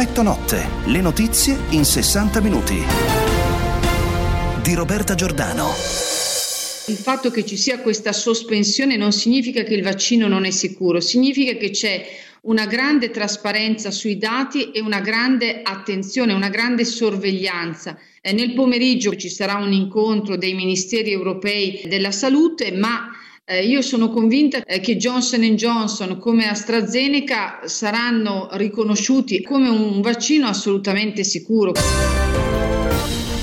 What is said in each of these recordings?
Effetto notte. Le notizie in 60 minuti. Di Roberta Giordano. Il fatto che ci sia questa sospensione non significa che il vaccino non è sicuro, significa che c'è una grande trasparenza sui dati e una grande attenzione, una grande sorveglianza. Eh, nel pomeriggio ci sarà un incontro dei ministeri europei della salute, ma eh, io sono convinta eh, che Johnson Johnson come AstraZeneca saranno riconosciuti come un vaccino assolutamente sicuro.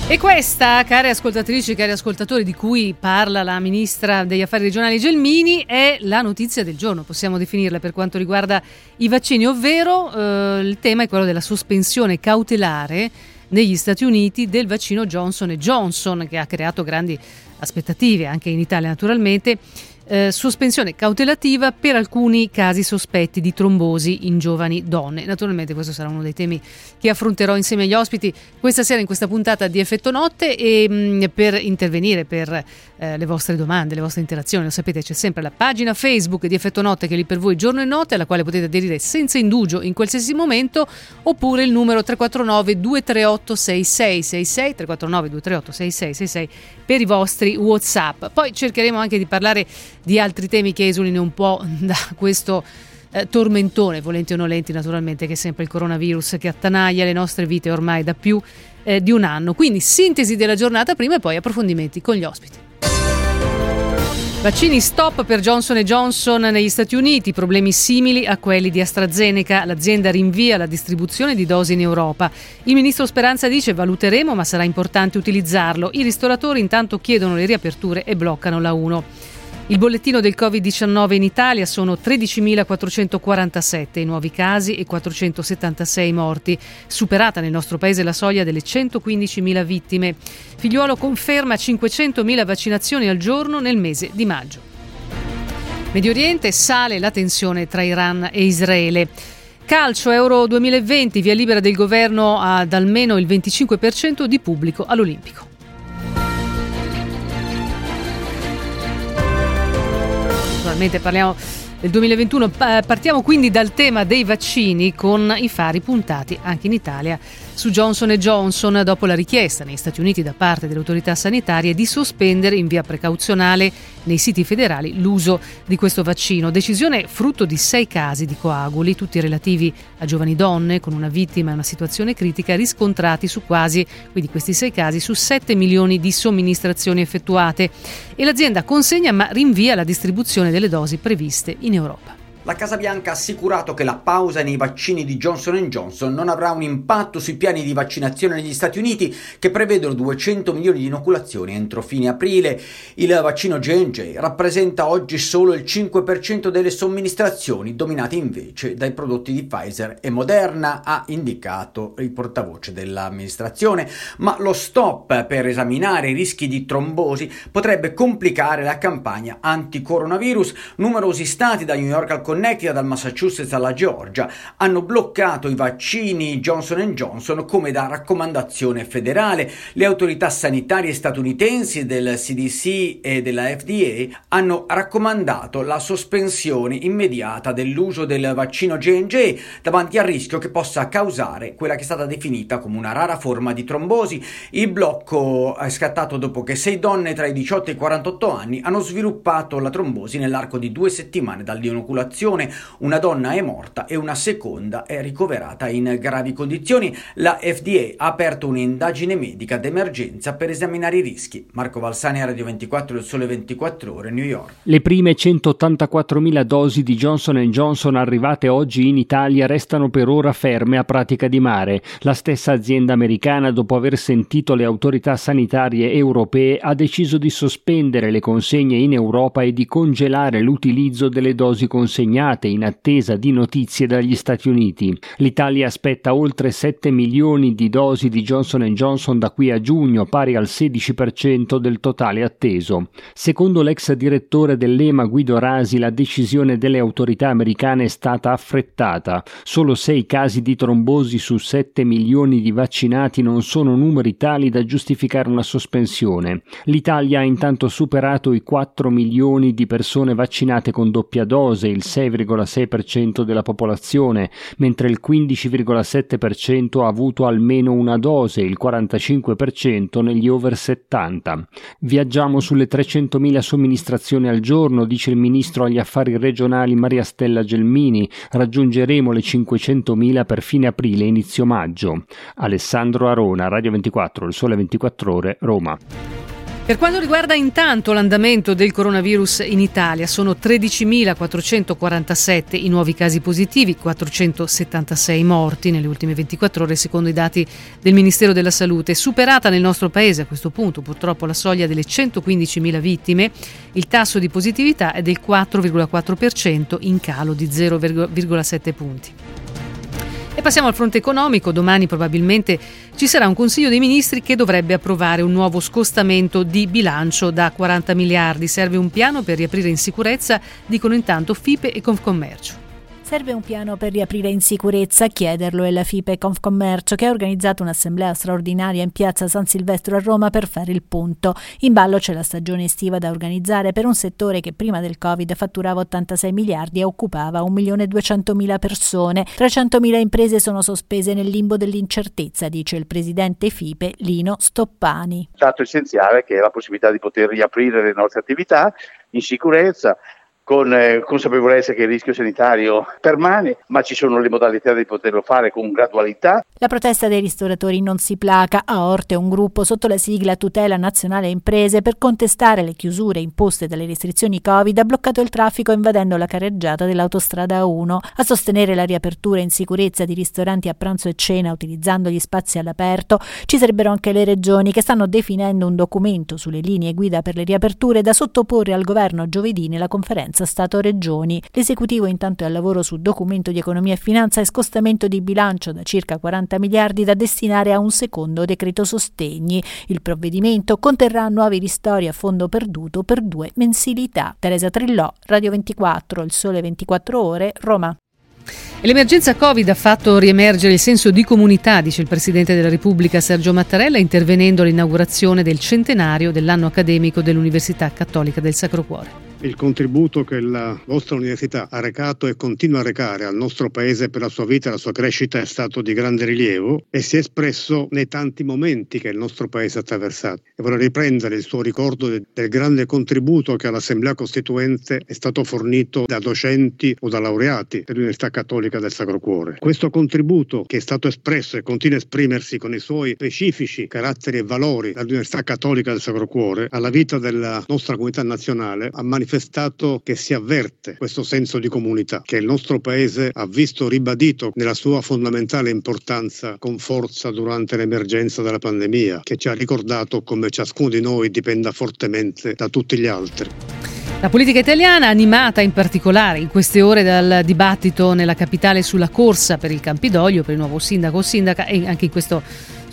E questa, care ascoltatrici cari ascoltatori, di cui parla la ministra degli affari regionali Gelmini, è la notizia del giorno, possiamo definirla per quanto riguarda i vaccini, ovvero eh, il tema è quello della sospensione cautelare negli Stati Uniti del vaccino Johnson Johnson, che ha creato grandi aspettative anche in Italia naturalmente eh, sospensione cautelativa per alcuni casi sospetti di trombosi in giovani donne. Naturalmente questo sarà uno dei temi che affronterò insieme agli ospiti questa sera in questa puntata di Effetto Notte e mh, mm, per intervenire per eh, le vostre domande, le vostre interazioni, lo sapete c'è sempre la pagina Facebook di Effetto Notte che è lì per voi giorno e notte alla quale potete aderire senza indugio in qualsiasi momento oppure il numero 349 238 6666 349 238 6666 per i vostri Whatsapp. Poi cercheremo anche di parlare di altri temi che esulino un po' da questo eh, tormentone, volenti o nolenti naturalmente, che è sempre il coronavirus che attanaglia le nostre vite ormai da più eh, di un anno. Quindi sintesi della giornata prima e poi approfondimenti con gli ospiti. Vaccini stop per Johnson Johnson negli Stati Uniti, problemi simili a quelli di AstraZeneca. L'azienda rinvia la distribuzione di dosi in Europa. Il ministro Speranza dice valuteremo ma sarà importante utilizzarlo. I ristoratori intanto chiedono le riaperture e bloccano la 1. Il bollettino del Covid-19 in Italia sono 13.447 i nuovi casi e 476 morti, superata nel nostro paese la soglia delle 115.000 vittime. Figliuolo conferma 500.000 vaccinazioni al giorno nel mese di maggio. Medio Oriente sale la tensione tra Iran e Israele. Calcio Euro 2020, via libera del governo ad almeno il 25% di pubblico all'Olimpico. Naturalmente parliamo del 2021. Partiamo quindi dal tema dei vaccini con i fari puntati anche in Italia su Johnson Johnson dopo la richiesta negli Stati Uniti da parte delle autorità sanitarie di sospendere in via precauzionale nei siti federali l'uso di questo vaccino. Decisione frutto di sei casi di coaguli, tutti relativi a giovani donne con una vittima e una situazione critica, riscontrati su quasi, quindi questi sei casi, su 7 milioni di somministrazioni effettuate. E l'azienda consegna ma rinvia la distribuzione delle dosi previste in Europa la Casa Bianca ha assicurato che la pausa nei vaccini di Johnson Johnson non avrà un impatto sui piani di vaccinazione negli Stati Uniti che prevedono 200 milioni di inoculazioni entro fine aprile. Il vaccino J&J rappresenta oggi solo il 5% delle somministrazioni, dominate invece dai prodotti di Pfizer e Moderna, ha indicato il portavoce dell'amministrazione, ma lo stop per esaminare i rischi di trombosi potrebbe complicare la campagna anti-coronavirus. Numerosi stati da New York al Connecticut, dal Massachusetts alla Georgia, hanno bloccato i vaccini Johnson Johnson come da raccomandazione federale. Le autorità sanitarie statunitensi del CDC e della FDA hanno raccomandato la sospensione immediata dell'uso del vaccino J&J davanti al rischio che possa causare quella che è stata definita come una rara forma di trombosi. Il blocco è scattato dopo che sei donne tra i 18 e i 48 anni hanno sviluppato la trombosi nell'arco di due settimane dall'inoculazione una donna è morta e una seconda è ricoverata in gravi condizioni. La FDA ha aperto un'indagine medica d'emergenza per esaminare i rischi. Marco Valsani, Radio 24, Il Sole 24 Ore, New York. Le prime 184.000 dosi di Johnson Johnson arrivate oggi in Italia restano per ora ferme a pratica di mare. La stessa azienda americana, dopo aver sentito le autorità sanitarie europee, ha deciso di sospendere le consegne in Europa e di congelare l'utilizzo delle dosi consegnate consegnate in attesa di notizie dagli Stati Uniti. L'Italia aspetta oltre 7 milioni di dosi di Johnson Johnson da qui a giugno, pari al 16% del totale atteso. Secondo l'ex direttore dell'EMA Guido Rasi, la decisione delle autorità americane è stata affrettata. Solo 6 casi di trombosi su 7 milioni di vaccinati non sono numeri tali da giustificare una sospensione. L'Italia ha intanto superato i 4 milioni di persone vaccinate con doppia dose, il 26,6% della popolazione, mentre il 15,7% ha avuto almeno una dose, il 45% negli over 70. Viaggiamo sulle 300.000 somministrazioni al giorno, dice il ministro agli affari regionali Maria Stella Gelmini. Raggiungeremo le 500.000 per fine aprile, inizio maggio. Alessandro Arona, Radio 24, il sole 24 ore, Roma. Per quanto riguarda intanto l'andamento del coronavirus in Italia, sono 13.447 i nuovi casi positivi, 476 morti nelle ultime 24 ore secondo i dati del Ministero della Salute. Superata nel nostro paese a questo punto purtroppo la soglia delle 115.000 vittime, il tasso di positività è del 4,4% in calo di 0,7 punti. E passiamo al fronte economico. Domani probabilmente ci sarà un Consiglio dei Ministri che dovrebbe approvare un nuovo scostamento di bilancio da 40 miliardi. Serve un piano per riaprire in sicurezza, dicono intanto FIPE e Confcommercio. Serve un piano per riaprire in sicurezza, chiederlo è la FIPE Confcommercio che ha organizzato un'assemblea straordinaria in piazza San Silvestro a Roma per fare il punto. In ballo c'è la stagione estiva da organizzare per un settore che prima del Covid fatturava 86 miliardi e occupava 1.200.000 persone. 300.000 imprese sono sospese nel limbo dell'incertezza, dice il presidente FIPE Lino Stoppani. Il dato essenziale è che è la possibilità di poter riaprire le nostre attività in sicurezza, con eh, consapevolezza che il rischio sanitario permane, ma ci sono le modalità di poterlo fare con gradualità. La protesta dei ristoratori non si placa. A Orte un gruppo sotto la sigla Tutela Nazionale Imprese per contestare le chiusure imposte dalle restrizioni Covid ha bloccato il traffico invadendo la carreggiata dell'autostrada 1. A sostenere la riapertura in sicurezza di ristoranti a pranzo e cena utilizzando gli spazi all'aperto ci sarebbero anche le regioni che stanno definendo un documento sulle linee guida per le riaperture da sottoporre al governo giovedì nella conferenza Stato-Regioni. L'esecutivo intanto è al lavoro sul documento di economia e finanza e scostamento di bilancio da circa 40 miliardi da destinare a un secondo decreto sostegni. Il provvedimento conterrà nuovi ristori a fondo perduto per due mensilità. Teresa Trillò, Radio 24, Il Sole 24 Ore, Roma. L'emergenza Covid ha fatto riemergere il senso di comunità, dice il Presidente della Repubblica Sergio Mattarella, intervenendo all'inaugurazione del centenario dell'anno accademico dell'Università Cattolica del Sacro Cuore il contributo che la vostra università ha recato e continua a recare al nostro paese per la sua vita e la sua crescita è stato di grande rilievo e si è espresso nei tanti momenti che il nostro paese ha attraversato. E vorrei riprendere il suo ricordo del, grande contributo che all'Assemblea Costituente è stato fornito da docenti o da laureati dell'Università Cattolica del Sacro Cuore. Questo contributo che è stato espresso e continua a esprimersi con i suoi specifici caratteri e valori dall'Università Cattolica del Sacro Cuore alla vita della nostra comunità nazionale ha manifestato manifestato che si avverte questo senso di comunità che il nostro Paese ha visto ribadito nella sua fondamentale importanza con forza durante l'emergenza della pandemia, che ci ha ricordato come ciascuno di noi dipenda fortemente da tutti gli altri. La politica italiana, animata in particolare in queste ore dal dibattito nella capitale sulla corsa per il Campidoglio, per il nuovo sindaco o sindaca, e anche in questo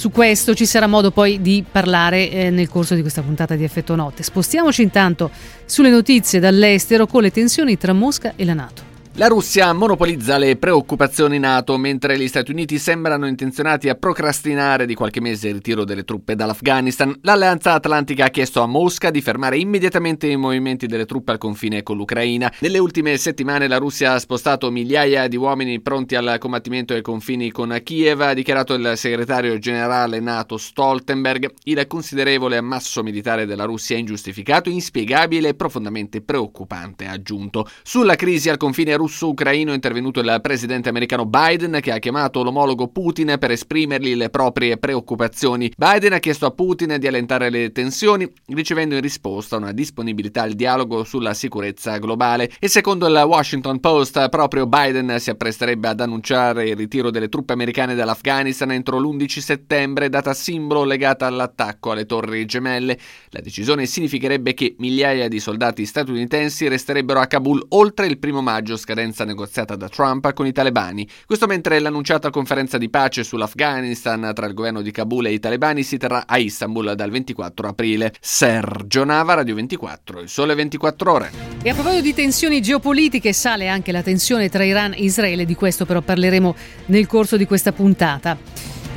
su questo ci sarà modo poi di parlare eh, nel corso di questa puntata di Effetto Notte. Spostiamoci intanto sulle notizie dall'estero con le tensioni tra Mosca e la Nato. La Russia monopolizza le preoccupazioni NATO, mentre gli Stati Uniti sembrano intenzionati a procrastinare di qualche mese il ritiro delle truppe dall'Afghanistan. L'Alleanza Atlantica ha chiesto a Mosca di fermare immediatamente i movimenti delle truppe al confine con l'Ucraina. Nelle ultime settimane la Russia ha spostato migliaia di uomini pronti al combattimento ai confini con Kiev, ha dichiarato il segretario generale NATO Stoltenberg. Il considerevole ammasso militare della Russia è ingiustificato, inspiegabile e profondamente preoccupante, ha aggiunto. Sulla crisi al confine russo-ucraino è intervenuto il presidente americano Biden che ha chiamato l'omologo Putin per esprimergli le proprie preoccupazioni. Biden ha chiesto a Putin di allentare le tensioni, ricevendo in risposta una disponibilità al dialogo sulla sicurezza globale. E secondo il Washington Post, proprio Biden si appresterebbe ad annunciare il ritiro delle truppe americane dall'Afghanistan entro l'11 settembre, data simbolo legata all'attacco alle torri gemelle. La decisione significherebbe che migliaia di soldati statunitensi resterebbero a Kabul oltre il primo maggio scadenza scadenza negoziata da Trump con i talebani. Questo mentre l'annunciata conferenza di pace sull'Afghanistan tra il governo di Kabul e i talebani si terrà a Istanbul dal 24 aprile. Sergio Nava, Radio 24, il sole 24 ore. E a proposito di tensioni geopolitiche, sale anche la tensione tra Iran e Israele, di questo però parleremo nel corso di questa puntata.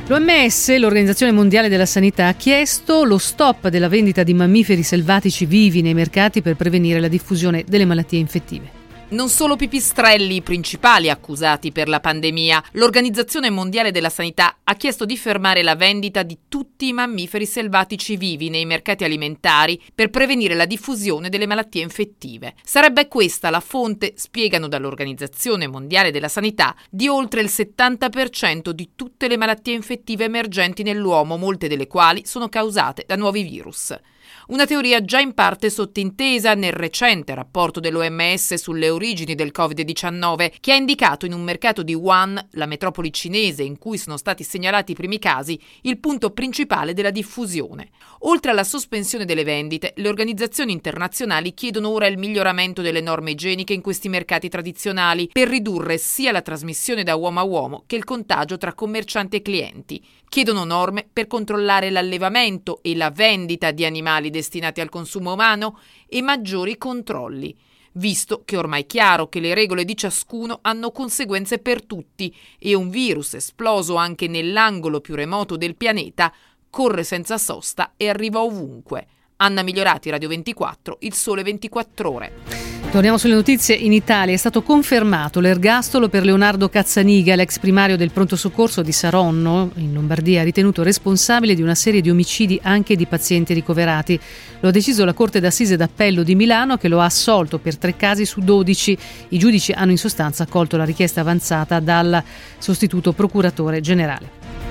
L'OMS, l'Organizzazione Mondiale della Sanità, ha chiesto lo stop della vendita di mammiferi selvatici vivi nei mercati per prevenire la diffusione delle malattie infettive. Non solo pipistrelli i principali accusati per la pandemia. L'Organizzazione Mondiale della Sanità ha chiesto di fermare la vendita di tutti i mammiferi selvatici vivi nei mercati alimentari per prevenire la diffusione delle malattie infettive. Sarebbe questa la fonte, spiegano dall'Organizzazione Mondiale della Sanità, di oltre il 70% di tutte le malattie infettive emergenti nell'uomo, molte delle quali sono causate da nuovi virus. Una teoria già in parte sottintesa nel recente rapporto dell'OMS sulle origini del Covid-19, che ha indicato in un mercato di Wuhan, la metropoli cinese in cui sono stati segnalati i primi casi, il punto principale della diffusione. Oltre alla sospensione delle vendite, le organizzazioni internazionali chiedono ora il miglioramento delle norme igieniche in questi mercati tradizionali per ridurre sia la trasmissione da uomo a uomo che il contagio tra commercianti e clienti. Chiedono norme per controllare l'allevamento e la vendita di animali destinati al consumo umano e maggiori controlli, visto che ormai è chiaro che le regole di ciascuno hanno conseguenze per tutti e un virus esploso anche nell'angolo più remoto del pianeta corre senza sosta e arriva ovunque. Anna Migliorati, Radio 24, Il Sole 24 Ore. Torniamo sulle notizie. In Italia è stato confermato l'ergastolo per Leonardo Cazzaniga, l'ex primario del pronto soccorso di Saronno, in Lombardia, ritenuto responsabile di una serie di omicidi anche di pazienti ricoverati. Lo ha deciso la Corte d'Assise d'Appello di Milano che lo ha assolto per tre casi su dodici. I giudici hanno in sostanza accolto la richiesta avanzata dal sostituto procuratore generale.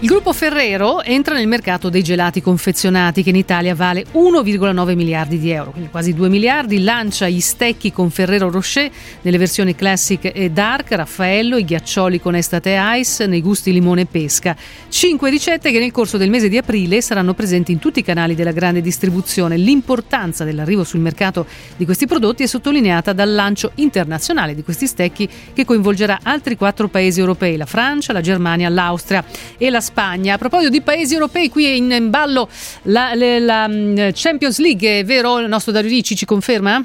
Il gruppo Ferrero entra nel mercato dei gelati confezionati che in Italia vale 1,9 miliardi di euro, quindi quasi 2 miliardi. Lancia gli stecchi con Ferrero Rocher nelle versioni classic e dark, Raffaello, i ghiaccioli con estate ice nei gusti limone e pesca. Cinque ricette che nel corso del mese di aprile saranno presenti in tutti i canali della grande distribuzione. L'importanza dell'arrivo sul mercato di questi prodotti è sottolineata dal lancio internazionale di questi stecchi che coinvolgerà altri quattro paesi europei, la Francia, la Germania, l'Austria e la Spagna. A proposito di paesi europei, qui è in ballo la, la, la mm, Champions League, è vero? Il nostro Dario Ricci ci conferma?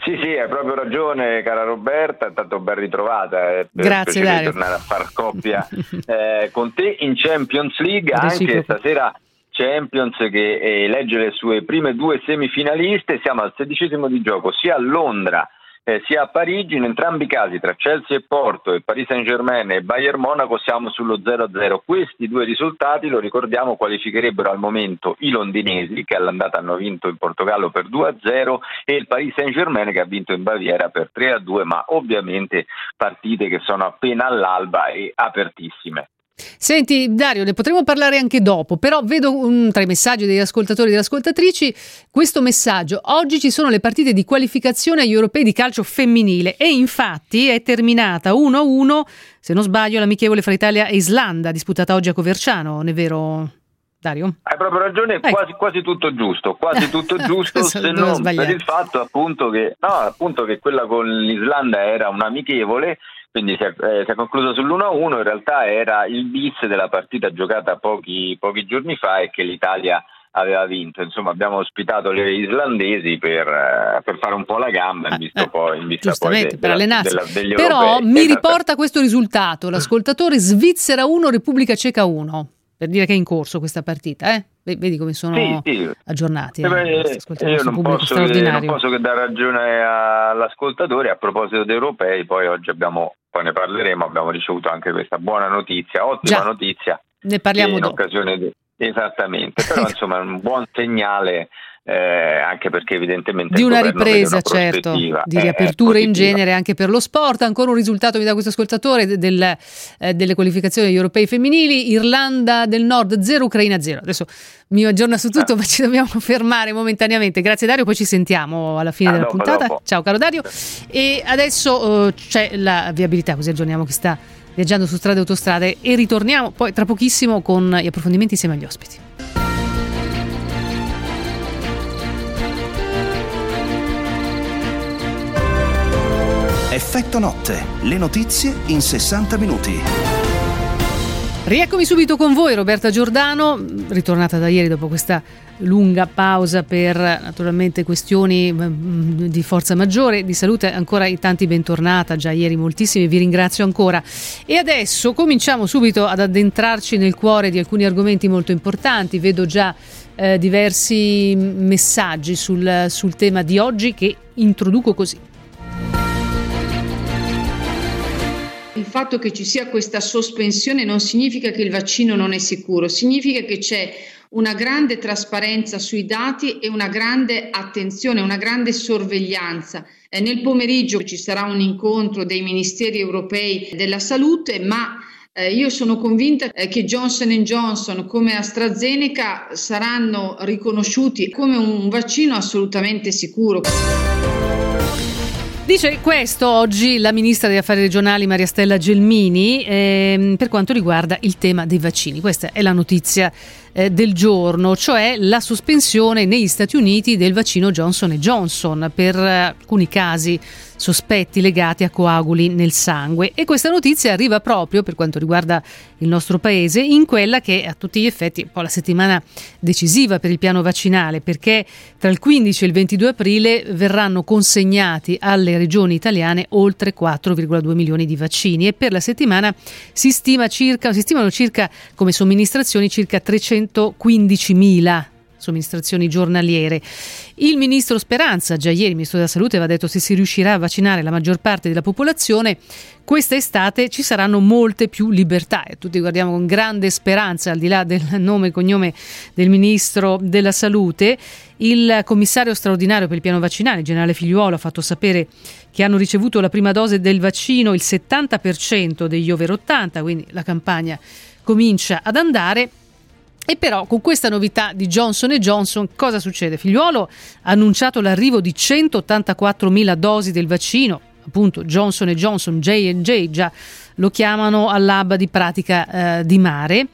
Sì, sì, hai proprio ragione, cara Roberta, tanto ben ritrovata. Eh, Grazie, Dario. tornare a far coppia eh, con te in Champions League, anche stasera Champions che elegge le sue prime due semifinaliste, siamo al sedicesimo di gioco, sia a Londra eh, sia a Parigi, in entrambi i casi tra Chelsea e Porto e Paris Saint-Germain e Bayern Monaco siamo sullo 0-0. Questi due risultati, lo ricordiamo, qualificherebbero al momento i londinesi che all'andata hanno vinto in Portogallo per 2-0 e il Paris Saint-Germain che ha vinto in Baviera per 3-2, ma ovviamente partite che sono appena all'alba e apertissime. Senti Dario, ne potremo parlare anche dopo, però vedo um, tra i messaggi degli ascoltatori e delle ascoltatrici questo messaggio. Oggi ci sono le partite di qualificazione agli europei di calcio femminile e infatti è terminata 1-1, se non sbaglio, l'amichevole fra Italia e Islanda, disputata oggi a Coverciano, non è vero? Dario? Hai proprio ragione, quasi, quasi, tutto giusto, quasi tutto giusto, se non sbagliato. per il fatto appunto che, no, appunto che quella con l'Islanda era un amichevole quindi si è, eh, si è concluso sull'1-1, in realtà era il bis della partita giocata pochi, pochi giorni fa e che l'Italia aveva vinto. Insomma, abbiamo ospitato le islandesi per, eh, per fare un po' la gamba in eh, vista, eh, poi, in vista poi de, per allenarsi. Della, degli Però europei. mi riporta questo risultato, l'ascoltatore Svizzera 1, Repubblica Ceca 1 per dire che è in corso questa partita, eh? Vedi come sono sì, sì. aggiornati. Eh, eh, io non posso, che, non posso, che, dare ragione all'ascoltatore. A proposito di europei, poi oggi abbiamo, poi ne parleremo, abbiamo ricevuto anche questa buona notizia, ottima Già, notizia. Ne parliamo in dopo. occasione di, Esattamente, però insomma è un buon segnale eh, anche perché evidentemente di una ripresa certo di riaperture in genere anche per lo sport. Ancora un risultato mi dà questo ascoltatore del, eh, delle qualificazioni europei femminili. Irlanda del Nord 0 Ucraina 0 adesso mi aggiorna su tutto ah. ma ci dobbiamo fermare momentaneamente. Grazie Dario. Poi ci sentiamo alla fine ah, della dopo, puntata. dopo. ciao caro Dario. E adesso uh, c'è la viabilità. Così aggiorniamo chi sta viaggiando su strade e autostrade. E ritorniamo poi tra pochissimo con gli approfondimenti insieme agli ospiti Effetto notte, le notizie in 60 minuti. Rieccomi subito con voi Roberta Giordano, ritornata da ieri dopo questa lunga pausa per naturalmente questioni mm, di forza maggiore, di salute, ancora i tanti bentornata, già ieri moltissimi, vi ringrazio ancora. E adesso cominciamo subito ad addentrarci nel cuore di alcuni argomenti molto importanti, vedo già eh, diversi messaggi sul, sul tema di oggi che introduco così. Il fatto che ci sia questa sospensione non significa che il vaccino non è sicuro, significa che c'è una grande trasparenza sui dati e una grande attenzione, una grande sorveglianza. Eh, nel pomeriggio ci sarà un incontro dei ministeri europei della salute, ma eh, io sono convinta eh, che Johnson Johnson come AstraZeneca saranno riconosciuti come un vaccino assolutamente sicuro. Dice questo oggi la ministra degli affari regionali Maria Stella Gelmini ehm, per quanto riguarda il tema dei vaccini. Questa è la notizia eh, del giorno, cioè la sospensione negli Stati Uniti del vaccino Johnson Johnson per eh, alcuni casi sospetti legati a coaguli nel sangue. E questa notizia arriva proprio per quanto riguarda il nostro paese in quella che è a tutti gli effetti un po' la settimana decisiva per il piano vaccinale perché tra il 15 e il 22 aprile verranno consegnati alle regioni italiane oltre 4,2 milioni di vaccini. E per la settimana si, stima circa, si stimano circa come somministrazioni circa 315 mila somministrazioni giornaliere. Il ministro Speranza, già ieri ministro della Salute, aveva detto se si riuscirà a vaccinare la maggior parte della popolazione, questa estate ci saranno molte più libertà e tutti guardiamo con grande speranza, al di là del nome e cognome del ministro della Salute. Il commissario straordinario per il piano vaccinale, il generale Figliuolo, ha fatto sapere che hanno ricevuto la prima dose del vaccino il 70% degli over 80, quindi la campagna comincia ad andare. E però con questa novità di Johnson Johnson cosa succede? Figliuolo ha annunciato l'arrivo di 184.000 dosi del vaccino, appunto Johnson Johnson, J&J, già lo chiamano al lab di pratica eh, di mare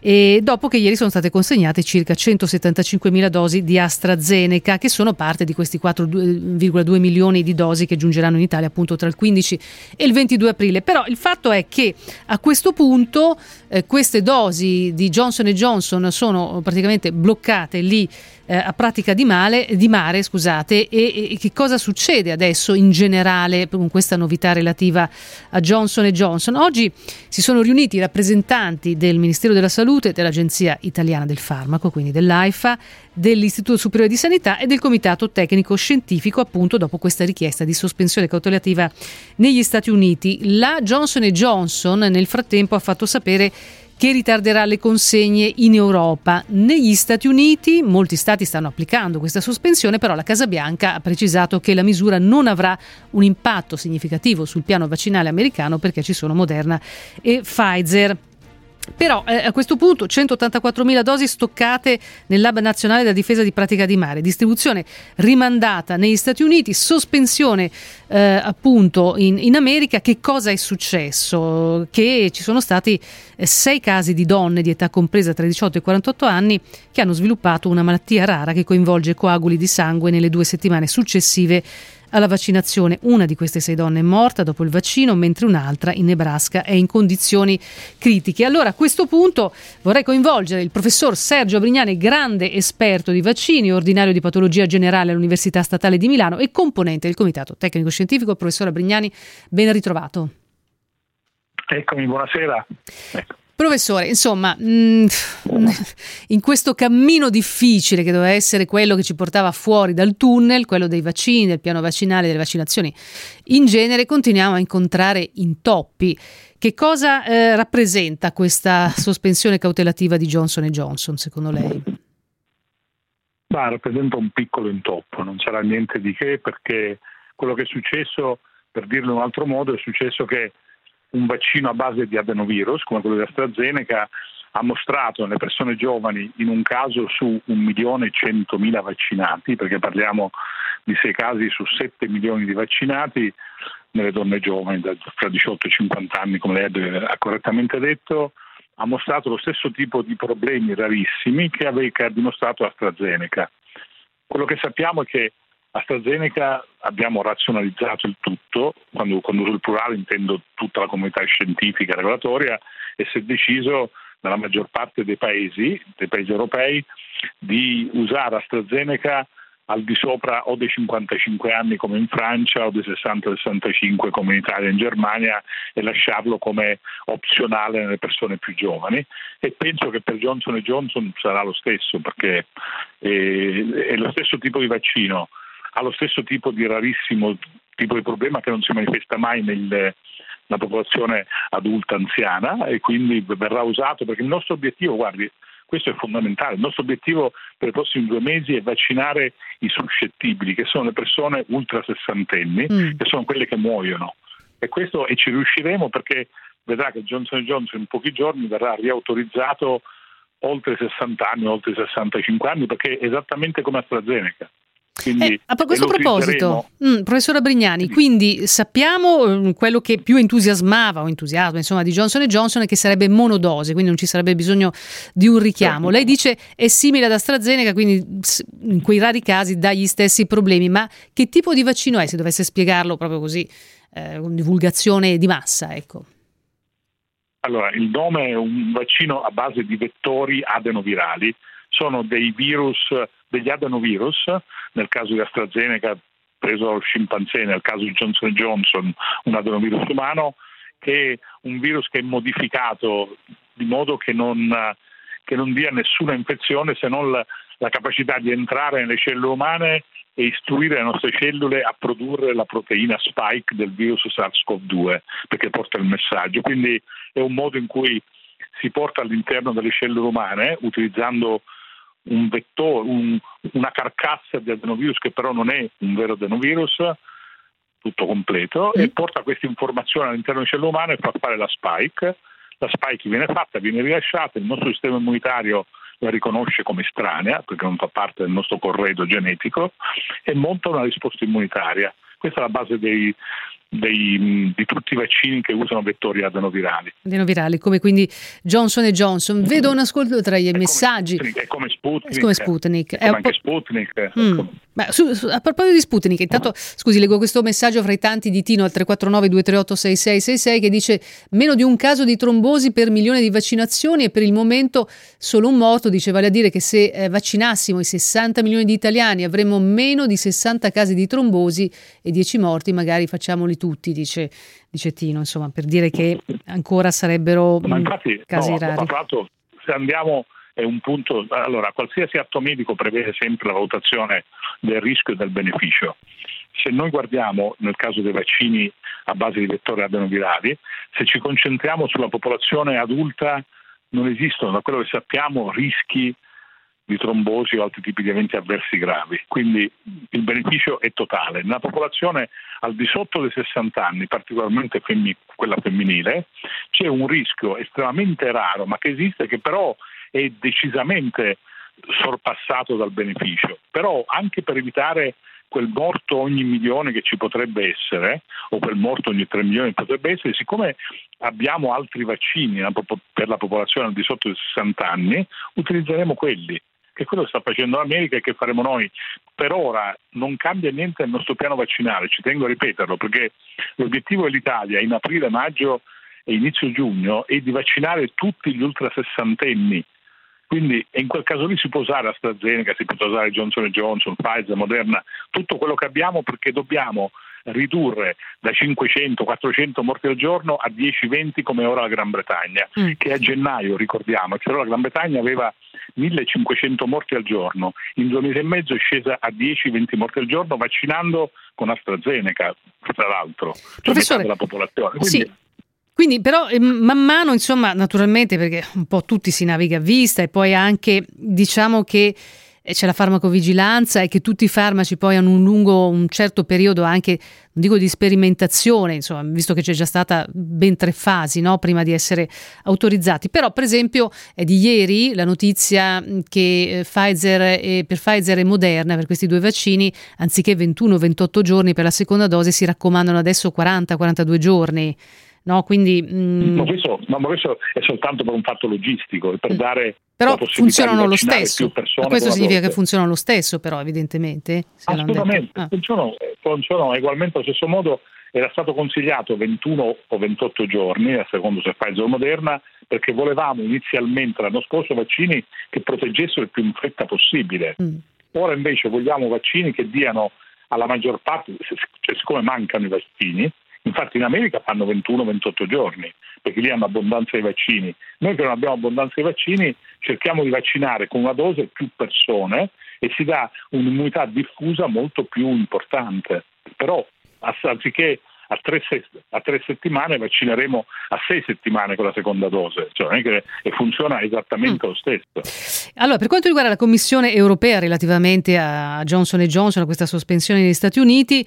e dopo che ieri sono state consegnate circa 175.000 dosi di AstraZeneca che sono parte di questi 4,2 milioni di dosi che giungeranno in Italia appunto tra il 15 e il 22 aprile. Però il fatto è che a questo punto eh, queste dosi di Johnson Johnson sono praticamente bloccate lì eh, a pratica di, male, di mare scusate, e, e, che cosa succede adesso in generale con questa novità relativa a Johnson Johnson. Oggi si sono riuniti i rappresentanti del Ministero della Salute, dell'Agenzia Italiana del Farmaco, quindi dell'AIFA, dell'Istituto Superiore di Sanità e del Comitato Tecnico Scientifico appunto dopo questa richiesta di sospensione cautelativa negli Stati Uniti. La Johnson Johnson nel frattempo ha fatto sapere che ritarderà le consegne in Europa. Negli Stati Uniti molti stati stanno applicando questa sospensione, però la Casa Bianca ha precisato che la misura non avrà un impatto significativo sul piano vaccinale americano perché ci sono Moderna e Pfizer. Però eh, a questo punto 184.000 dosi stoccate nel Lab Nazionale della Difesa di Pratica di Mare, distribuzione rimandata negli Stati Uniti, sospensione eh, appunto in, in, America. Che cosa è successo? Che ci sono stati eh, sei casi di donne di età compresa tra i 18 e i 48 anni che hanno sviluppato una malattia rara che coinvolge coaguli di sangue nelle due settimane successive alla vaccinazione. Una di queste sei donne è morta dopo il vaccino, mentre un'altra in Nebraska è in condizioni critiche. Allora a questo punto vorrei coinvolgere il professor Sergio Brignani, grande esperto di vaccini, ordinario di patologia generale all'Università Statale di Milano e componente del Comitato Tecnico Scientifico. Professore Brignani, ben ritrovato. Eccomi, buonasera. Ecco. Professore, insomma, mm, in questo cammino difficile che doveva essere quello che ci portava fuori dal tunnel, quello dei vaccini, del piano vaccinale, delle vaccinazioni, in genere continuiamo a incontrare intoppi. Che cosa eh, rappresenta questa sospensione cautelativa di Johnson Johnson, secondo lei? Ma rappresenta un piccolo intoppo, non sarà niente di che perché quello che è successo, per dirlo in un altro modo, è successo che un vaccino a base di adenovirus, come quello di AstraZeneca, ha mostrato nelle persone giovani, in un caso su 1 milione e 100 mila vaccinati, perché parliamo di 6 casi su 7 milioni di vaccinati, nelle donne giovani tra 18 e 50 anni, come lei ha correttamente detto, ha mostrato lo stesso tipo di problemi rarissimi che, aveva, che ha dimostrato AstraZeneca. Quello che sappiamo è che AstraZeneca abbiamo razionalizzato il tutto, quando, quando uso il plurale intendo tutta la comunità scientifica e regolatoria, e si è deciso nella maggior parte dei paesi, dei paesi europei, di usare AstraZeneca al di sopra o dei 55 anni come in Francia o dei 60-65 come in Italia e in Germania e lasciarlo come opzionale nelle persone più giovani. E penso che per Johnson Johnson sarà lo stesso perché è, è lo stesso tipo di vaccino ha lo stesso tipo di rarissimo tipo di problema che non si manifesta mai nel, la popolazione adulta anziana e quindi verrà usato perché il nostro obiettivo, guardi, questo è fondamentale. Il nostro obiettivo per i prossimi due mesi è vaccinare i suscettibili, che sono le persone ultra sessantenni, mm. che sono quelle che muoiono. E questo e ci riusciremo perché vedrà che Johnson Johnson in pochi giorni verrà riautorizzato oltre 60 anni, oltre 65 anni, perché è esattamente come AstraZeneca. Eh, a questo proposito, mm, professora Brignani, quindi sappiamo mm, quello che più entusiasmava o entusiasma insomma, di Johnson Johnson è che sarebbe monodose, quindi non ci sarebbe bisogno di un richiamo. Certo. Lei dice è simile ad AstraZeneca, quindi in quei rari casi dà gli stessi problemi, ma che tipo di vaccino è se dovesse spiegarlo proprio così, eh, con divulgazione di massa? Ecco. Allora, il nome è un vaccino a base di vettori adenovirali, sono dei virus, degli adenovirus, nel caso di AstraZeneca preso dallo scimpanzé, nel caso di Johnson Johnson un adenovirus umano, che è un virus che è modificato di modo che non, che non dia nessuna infezione se non la, la capacità di entrare nelle cellule umane e istruire le nostre cellule a produrre la proteina spike del virus SARS-CoV-2 perché porta il messaggio. Quindi è un modo in cui si porta all'interno delle cellule umane utilizzando un vettore, un, una carcassa di adenovirus che però non è un vero adenovirus tutto completo mm. e porta questa informazione all'interno delle cellule umane e fa fare la spike. La spike viene fatta, viene rilasciata, il nostro sistema immunitario la riconosce come estranea perché non fa parte del nostro corredo genetico e monta una risposta immunitaria. Questa è la base dei, dei, di tutti i vaccini che usano vettori adenovirali. Adenovirali, come quindi Johnson Johnson. Vedo un ascolto tra i messaggi. È come Sputnik. È come Sputnik. È, anche Sputnik. Mm. Ma su, su, a proposito di Sputnik, intanto scusi, leggo questo messaggio fra i tanti di Tino al 349 238 6666 che dice meno di un caso di trombosi per milione di vaccinazioni e per il momento solo un morto, dice vale a dire che se eh, vaccinassimo i 60 milioni di italiani avremmo meno di 60 casi di trombosi e 10 morti, magari facciamoli tutti, dice, dice Tino, insomma, per dire che ancora sarebbero Ma infatti, casi no, rari. Fatto, se andiamo è un punto, allora qualsiasi atto medico prevede sempre la valutazione del rischio e del beneficio. Se noi guardiamo nel caso dei vaccini a base di vettori adenovirali, se ci concentriamo sulla popolazione adulta non esistono, da quello che sappiamo, rischi di trombosi o altri tipi di eventi avversi gravi. Quindi il beneficio è totale. Nella popolazione al di sotto dei 60 anni, particolarmente femmi- quella femminile, c'è un rischio estremamente raro, ma che esiste, che però è decisamente sorpassato dal beneficio. Però anche per evitare quel morto ogni milione che ci potrebbe essere, o quel morto ogni 3 milioni che potrebbe essere, siccome abbiamo altri vaccini per la popolazione al di sotto dei 60 anni, utilizzeremo quelli che quello che sta facendo l'America e che faremo noi. Per ora non cambia niente nel nostro piano vaccinale, ci tengo a ripeterlo, perché l'obiettivo dell'Italia in aprile, maggio e inizio giugno è di vaccinare tutti gli ultrasessantenni. Quindi in quel caso lì si può usare AstraZeneca, si può usare Johnson Johnson, Pfizer, Moderna, tutto quello che abbiamo perché dobbiamo ridurre da 500-400 morti al giorno a 10-20 come ora la Gran Bretagna, mm. che a gennaio, ricordiamo, cioè la Gran Bretagna aveva 1500 morti al giorno, in due mesi e mezzo è scesa a 10-20 morti al giorno vaccinando con AstraZeneca, tra l'altro, cioè Professore, della popolazione. Quindi, sì. Quindi però eh, man mano, insomma, naturalmente perché un po' tutti si naviga a vista e poi anche diciamo che c'è la farmacovigilanza e che tutti i farmaci poi hanno un lungo, un certo periodo anche, non dico di sperimentazione, insomma, visto che c'è già stata ben tre fasi no, prima di essere autorizzati. Però, per esempio, è di ieri la notizia che eh, Pfizer e, per Pfizer e Moderna, per questi due vaccini, anziché 21-28 giorni per la seconda dose, si raccomandano adesso 40-42 giorni. No, quindi, mm... ma, questo, ma, questo, è soltanto per un fatto logistico, per mm. dare però funzionano lo stesso. questo significa che funzionano lo stesso, però, evidentemente. Assolutamente, ah. funzionano, funzionano ugualmente allo stesso modo. Era stato consigliato 21 o 28 giorni, a secondo se Pfizer o Moderna, perché volevamo inizialmente l'anno scorso vaccini che proteggessero il più in fretta possibile. Mm. Ora invece vogliamo vaccini che diano alla maggior parte, cioè siccome mancano i vaccini, Infatti in America fanno 21-28 giorni, perché lì hanno abbondanza di vaccini. Noi che non abbiamo abbondanza di vaccini cerchiamo di vaccinare con una dose più persone e si dà un'immunità diffusa molto più importante. Però anziché a tre, a tre, settimane vaccineremo a sei settimane con la seconda dose, cioè, e funziona esattamente mm. lo stesso. Allora, per quanto riguarda la Commissione europea relativamente a Johnson Johnson, a questa sospensione negli Stati Uniti,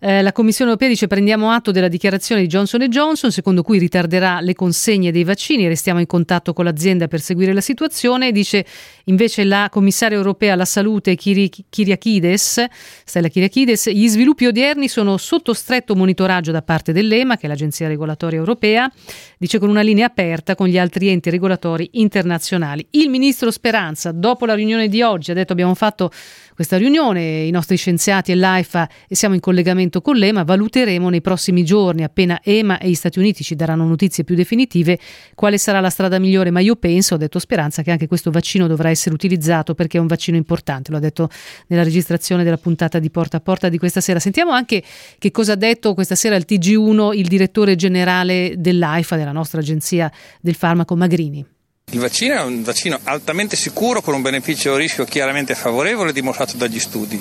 eh, la Commissione europea dice prendiamo atto della dichiarazione di Johnson Johnson, secondo cui ritarderà le consegne dei vaccini, restiamo in contatto con l'azienda per seguire la situazione, dice invece la commissaria europea alla salute Kyriakides, Stella Kyriakides, gli sviluppi odierni sono sotto stretto monitoraggio da parte dell'EMA, che è l'agenzia regolatoria europea, dice con una linea aperta con gli altri enti regolatori internazionali. Il ministro Speranza, dopo la riunione di oggi, ha detto abbiamo fatto questa riunione, i nostri scienziati e l'AIFA e siamo in collegamento con l'EMA, valuteremo nei prossimi giorni, appena EMA e gli Stati Uniti ci daranno notizie più definitive, quale sarà la strada migliore, ma io penso, ho detto Speranza, che anche questo vaccino dovrà essere utilizzato perché è un vaccino importante, lo ha detto nella registrazione della puntata di Porta a Porta di questa sera. Sentiamo anche che cosa ha detto questa sera al TG1 il direttore generale dell'AIFA, della nostra agenzia del farmaco Magrini. Il vaccino è un vaccino altamente sicuro con un beneficio-rischio chiaramente favorevole dimostrato dagli studi.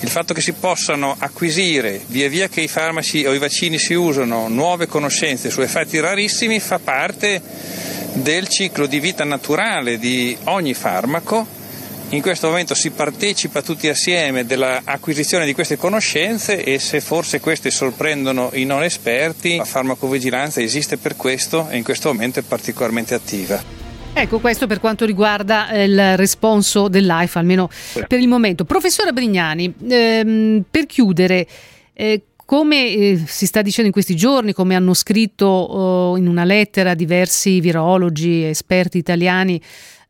Il fatto che si possano acquisire via via che i farmaci o i vaccini si usano nuove conoscenze su effetti rarissimi fa parte del ciclo di vita naturale di ogni farmaco. In questo momento si partecipa tutti assieme dell'acquisizione di queste conoscenze e se forse queste sorprendono i non esperti, la farmacovigilanza esiste per questo e in questo momento è particolarmente attiva. Ecco, questo per quanto riguarda eh, il responso dell'AIFA, almeno per il momento. Professore Brignani, ehm, per chiudere, eh, come eh, si sta dicendo in questi giorni, come hanno scritto oh, in una lettera diversi virologi, esperti italiani,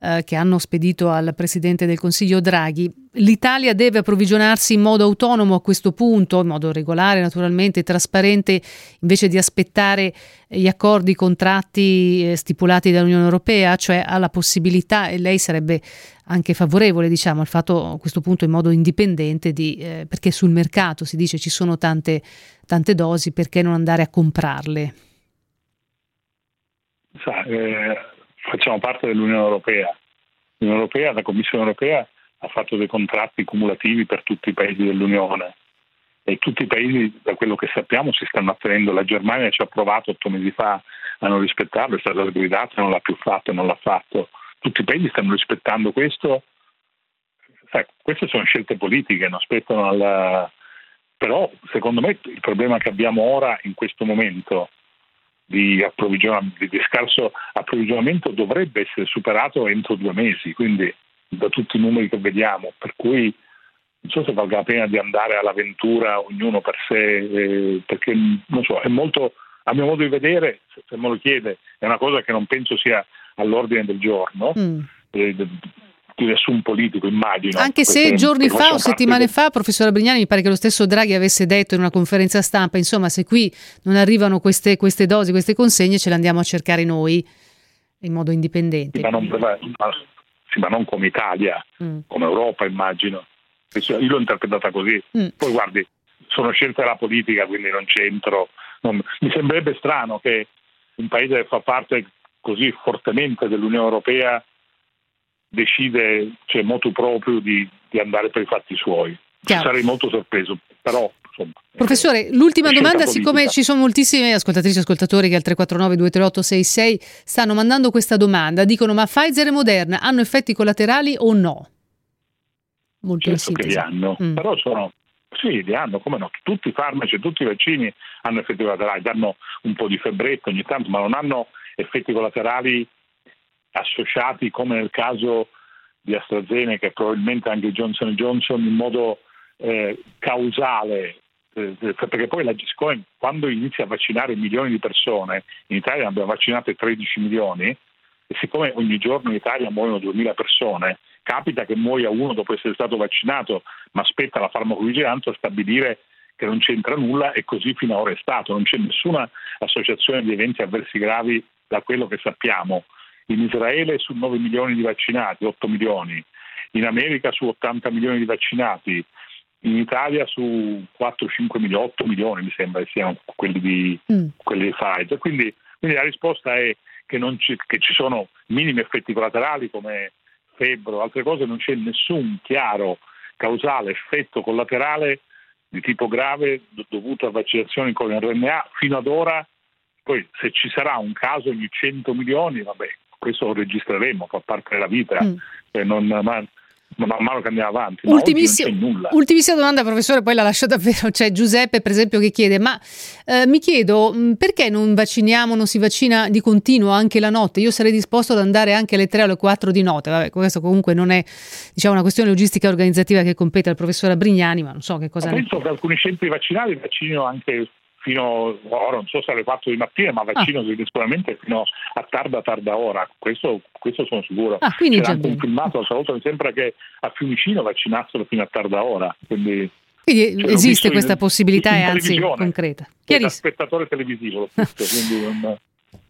eh, che hanno spedito al Presidente del Consiglio Draghi. L'Italia deve approvvigionarsi in modo autonomo a questo punto, in modo regolare naturalmente, trasparente, invece di aspettare gli accordi, i contratti eh, stipulati dall'Unione Europea, cioè ha la possibilità, e lei sarebbe anche favorevole diciamo, al fatto a questo punto in modo indipendente, di, eh, perché sul mercato si dice ci sono tante, tante dosi, perché non andare a comprarle? Sa, eh, facciamo parte dell'Unione Europea. L'Unione Europea, la Commissione Europea ha fatto dei contratti cumulativi per tutti i paesi dell'Unione e tutti i paesi, da quello che sappiamo, si stanno attenendo. La Germania ci ha provato otto mesi fa a non rispettarlo, è stata sgridata, non l'ha più fatto, non l'ha fatto. Tutti i paesi stanno rispettando questo. Sai, queste sono scelte politiche, non aspettano alla... Però secondo me il problema che abbiamo ora, in questo momento, di, di, scarso approvvigionamento dovrebbe essere superato entro due mesi, quindi da tutti i numeri che vediamo, per cui non so se valga la pena di andare all'avventura ognuno per sé, eh, perché non so, è molto, a mio modo di vedere, se me lo chiede, è una cosa che non penso sia all'ordine del giorno. Mm. Eh, di nessun politico, immagino. Anche se giorni fa o settimane fa, professore Brignani, mi pare che lo stesso Draghi avesse detto in una conferenza stampa, insomma, se qui non arrivano queste, queste dosi, queste consegne, ce le andiamo a cercare noi in modo indipendente. Sì, ma, non, ma, sì, ma non, come Italia, mm. come Europa, immagino. Io l'ho interpretata così. Mm. Poi guardi, sono scelte della politica, quindi non c'entro. Non, mi sembrerebbe strano che un paese che fa parte così fortemente dell'Unione Europea decide, cioè motu proprio, di, di andare per i fatti suoi. Chiaro. Sarei molto sorpreso, però Insomma, Professore, l'ultima domanda, siccome ci sono moltissime ascoltatrici e ascoltatori che al 349 238 66 stanno mandando questa domanda, dicono ma Pfizer e Moderna hanno effetti collaterali o no? Molto certo che li hanno, mm. però sono, sì, li hanno, come no, tutti i farmaci, tutti i vaccini hanno effetti collaterali, danno un po' di febbretto ogni tanto, ma non hanno effetti collaterali associati come nel caso di AstraZeneca e probabilmente anche Johnson Johnson in modo eh, causale, eh, perché poi la Giscoin quando inizia a vaccinare milioni di persone, in Italia abbiamo vaccinate 13 milioni, e siccome ogni giorno in Italia muoiono 2000 persone, capita che muoia uno dopo essere stato vaccinato, ma aspetta la farmacovigilanza a stabilire che non c'entra nulla e così fino ad ora è stato. Non c'è nessuna associazione di eventi avversi gravi da quello che sappiamo in Israele su 9 milioni di vaccinati, 8 milioni, in America su 80 milioni di vaccinati, in Italia su 4-5 milioni, 8 milioni mi sembra che siano quelli di, mm. quelli di Pfizer. Quindi, quindi, la risposta è che, ci, che ci sono minimi effetti collaterali come febbre o altre cose, non c'è nessun chiaro causale effetto collaterale di tipo grave dovuto a vaccinazioni con RNA fino ad ora, poi se ci sarà un caso ogni 100 milioni, vabbè, questo lo registreremo, fa parte della vita, mm. eh, non, ma man mano che andiamo avanti. Ultimissim- ultimissima domanda, professore, poi la lascio davvero. C'è Giuseppe, per esempio, che chiede: Ma eh, mi chiedo mm, perché non vacciniamo, non si vaccina di continuo anche la notte? Io sarei disposto ad andare anche alle 3 o alle 4 di notte. Vabbè, questo comunque non è diciamo, una questione logistica organizzativa che compete al professore Brignani, ma non so che cosa. Ma penso che alcuni centri vaccinali vaccinino anche fino, ora non so se alle 4 di mattina, ma vaccino ah. sicuramente fino a tarda tarda ora, questo, questo sono sicuro. Ah, quindi C'era anche un filmato, l'altra volta mi sembra che a Fiumicino vaccinassero fino a tarda ora, quindi... Quindi cioè, esiste questa in, possibilità, e anzi concreta. Da spettatore televisivo, non...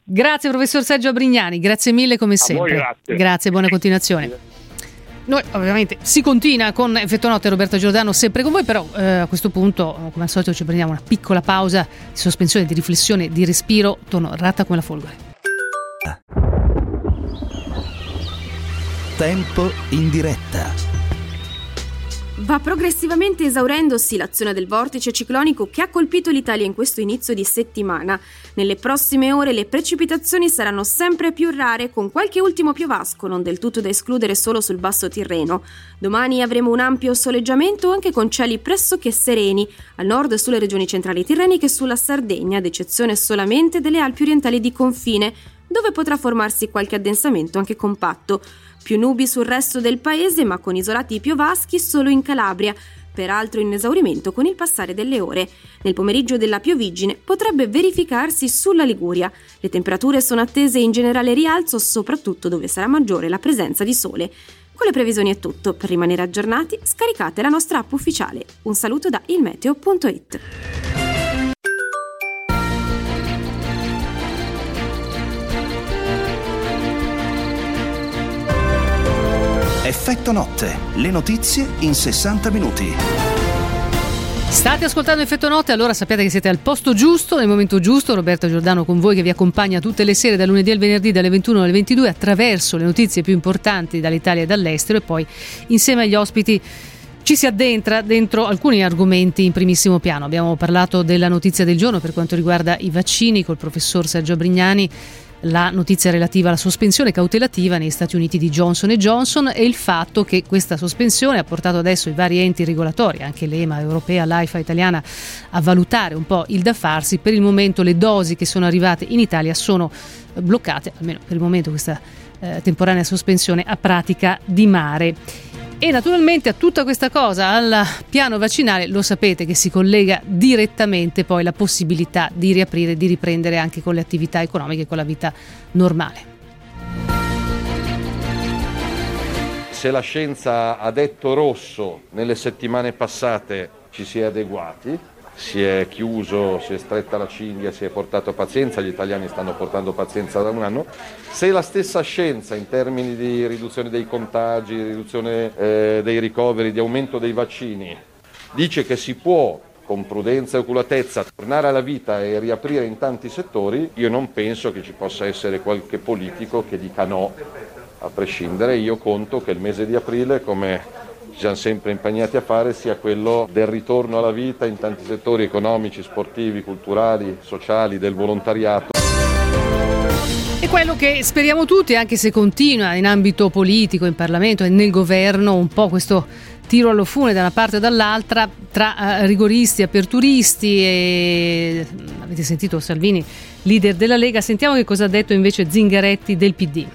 Grazie professor Sergio Abrignani, grazie mille come sempre. grazie. grazie, buona continuazione. Noi ovviamente si continua con Effetto Notte Roberto Giordano sempre con voi, però eh, a questo punto come al solito ci prendiamo una piccola pausa di sospensione, di riflessione, di respiro, torno ratta come la folgore. Tempo in diretta. Va progressivamente esaurendosi l'azione del vortice ciclonico che ha colpito l'Italia in questo inizio di settimana. Nelle prossime ore le precipitazioni saranno sempre più rare, con qualche ultimo piovasco, non del tutto da escludere solo sul basso Tirreno. Domani avremo un ampio soleggiamento anche con cieli pressoché sereni, al nord sulle regioni centrali tirreniche e sulla Sardegna, ad eccezione solamente delle Alpi orientali di confine, dove potrà formarsi qualche addensamento anche compatto. Più nubi sul resto del paese, ma con isolati piovaschi solo in Calabria, peraltro in esaurimento con il passare delle ore. Nel pomeriggio della piovigine potrebbe verificarsi sulla Liguria. Le temperature sono attese in generale rialzo, soprattutto dove sarà maggiore la presenza di sole. Con le previsioni è tutto. Per rimanere aggiornati, scaricate la nostra app ufficiale. Un saluto da ilmeteo.it. Effetto notte, le notizie in 60 minuti. State ascoltando Effetto Notte, allora sappiate che siete al posto giusto, nel momento giusto. Roberto Giordano con voi che vi accompagna tutte le sere, dal lunedì al venerdì, dalle 21 alle 22, attraverso le notizie più importanti dall'Italia e dall'estero e poi insieme agli ospiti ci si addentra dentro alcuni argomenti in primissimo piano. Abbiamo parlato della notizia del giorno per quanto riguarda i vaccini col professor Sergio Brignani la notizia relativa alla sospensione cautelativa negli Stati Uniti di Johnson Johnson e il fatto che questa sospensione ha portato adesso i vari enti regolatori, anche l'EMA europea, l'AIFA italiana, a valutare un po' il da farsi. Per il momento le dosi che sono arrivate in Italia sono bloccate, almeno per il momento questa eh, temporanea sospensione a pratica di mare. E naturalmente a tutta questa cosa, al piano vaccinale, lo sapete che si collega direttamente poi la possibilità di riaprire, di riprendere anche con le attività economiche, con la vita normale. Se la scienza ha detto rosso nelle settimane passate ci si è adeguati, si è chiuso, si è stretta la cinghia, si è portato pazienza, gli italiani stanno portando pazienza da un anno. Se la stessa scienza in termini di riduzione dei contagi, riduzione eh, dei ricoveri, di aumento dei vaccini, dice che si può con prudenza e oculatezza tornare alla vita e riaprire in tanti settori, io non penso che ci possa essere qualche politico che dica no, a prescindere. Io conto che il mese di aprile, come ci siamo sempre impegnati a fare sia quello del ritorno alla vita in tanti settori economici, sportivi, culturali, sociali, del volontariato. E quello che speriamo tutti, anche se continua in ambito politico, in Parlamento e nel governo, un po' questo tiro allo fune da una parte o dall'altra tra uh, rigoristi, aperturisti e avete sentito Salvini, leader della Lega, sentiamo che cosa ha detto invece Zingaretti del PD.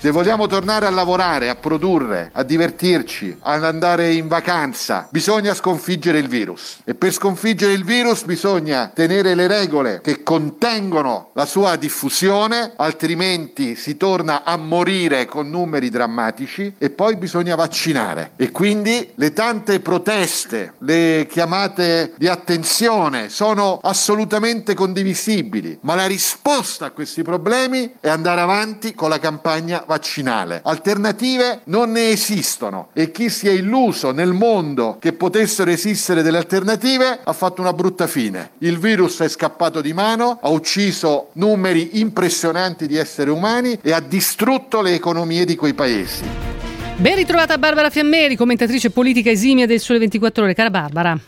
Se vogliamo tornare a lavorare, a produrre, a divertirci, ad andare in vacanza, bisogna sconfiggere il virus. E per sconfiggere il virus bisogna tenere le regole che contengono la sua diffusione, altrimenti si torna a morire con numeri drammatici e poi bisogna vaccinare. E quindi le tante proteste, le chiamate di attenzione sono assolutamente condivisibili, ma la risposta a questi problemi è andare avanti con la campagna vaccinale. Alternative non ne esistono e chi si è illuso nel mondo che potessero esistere delle alternative ha fatto una brutta fine. Il virus è scappato di mano, ha ucciso numeri impressionanti di esseri umani e ha distrutto le economie di quei paesi. Ben ritrovata Barbara Fiammeri, commentatrice politica esimia del Sole 24 Ore. Cara Barbara.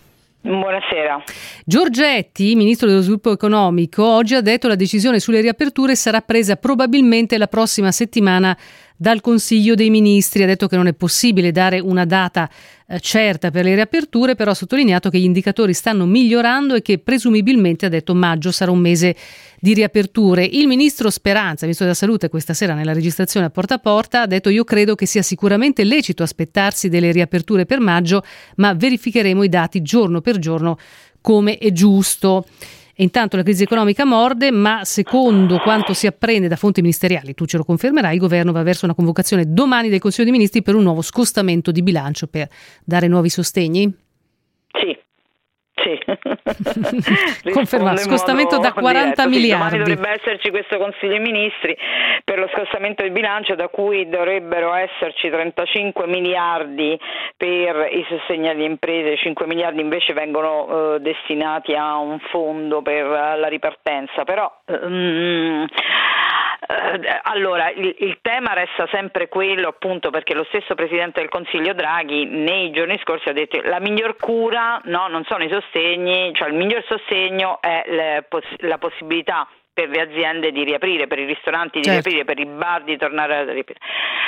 Buonasera. Giorgetti, ministro dello sviluppo economico, oggi ha detto che la decisione sulle riaperture sarà presa probabilmente la prossima settimana dal Consiglio dei Ministri. Ha detto che non è possibile dare una data eh, certa per le riaperture, però ha sottolineato che gli indicatori stanno migliorando e che presumibilmente, ha detto, maggio sarà un mese di riaperture. Il ministro Speranza, ministro della Salute, questa sera nella registrazione a porta a porta ha detto io credo che sia sicuramente lecito aspettarsi delle riaperture per maggio, ma verificheremo i dati giorno per giorno come è giusto. Intanto la crisi economica morde, ma secondo quanto si apprende da fonti ministeriali, tu ce lo confermerai, il governo va verso una convocazione domani del Consiglio dei Ministri per un nuovo scostamento di bilancio per dare nuovi sostegni? Sì, sì. Conferma, scostamento da 40 diretto. miliardi. Sì, dovrebbe esserci questo Consiglio dei Ministri per lo scostamento di bilancio da cui dovrebbero esserci 35 miliardi per i sostegni alle imprese, 5 miliardi invece vengono eh, destinati a un fondo per la ripartenza. Però mm, eh, allora, il, il, tema resta sempre quello, appunto, perché lo stesso Presidente del Consiglio Draghi nei giorni scorsi ha detto che la miglior cura no, non sono i sostegni, cioè il miglior sostegno è le, la possibilità per le aziende di riaprire, per i ristoranti di certo. riaprire, per i bar di tornare a riaprire.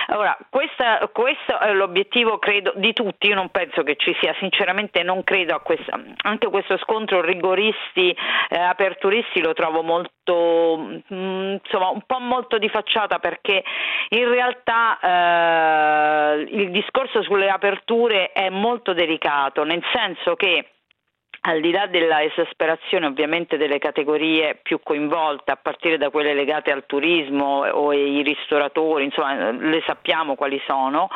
Allora, questa, questo è l'obiettivo, credo, di tutti. Io non penso che ci sia, sinceramente non credo a questo. Anche questo scontro rigoristi, eh, aperturisti lo trovo molto, mh, mm, insomma, un po' molto di facciata perché in realtà eh, il discorso sulle aperture è molto delicato, nel senso che al di là della esasperazione ovviamente delle categorie più coinvolte, a partire da quelle legate al turismo o ai ristoratori, insomma le sappiamo quali sono,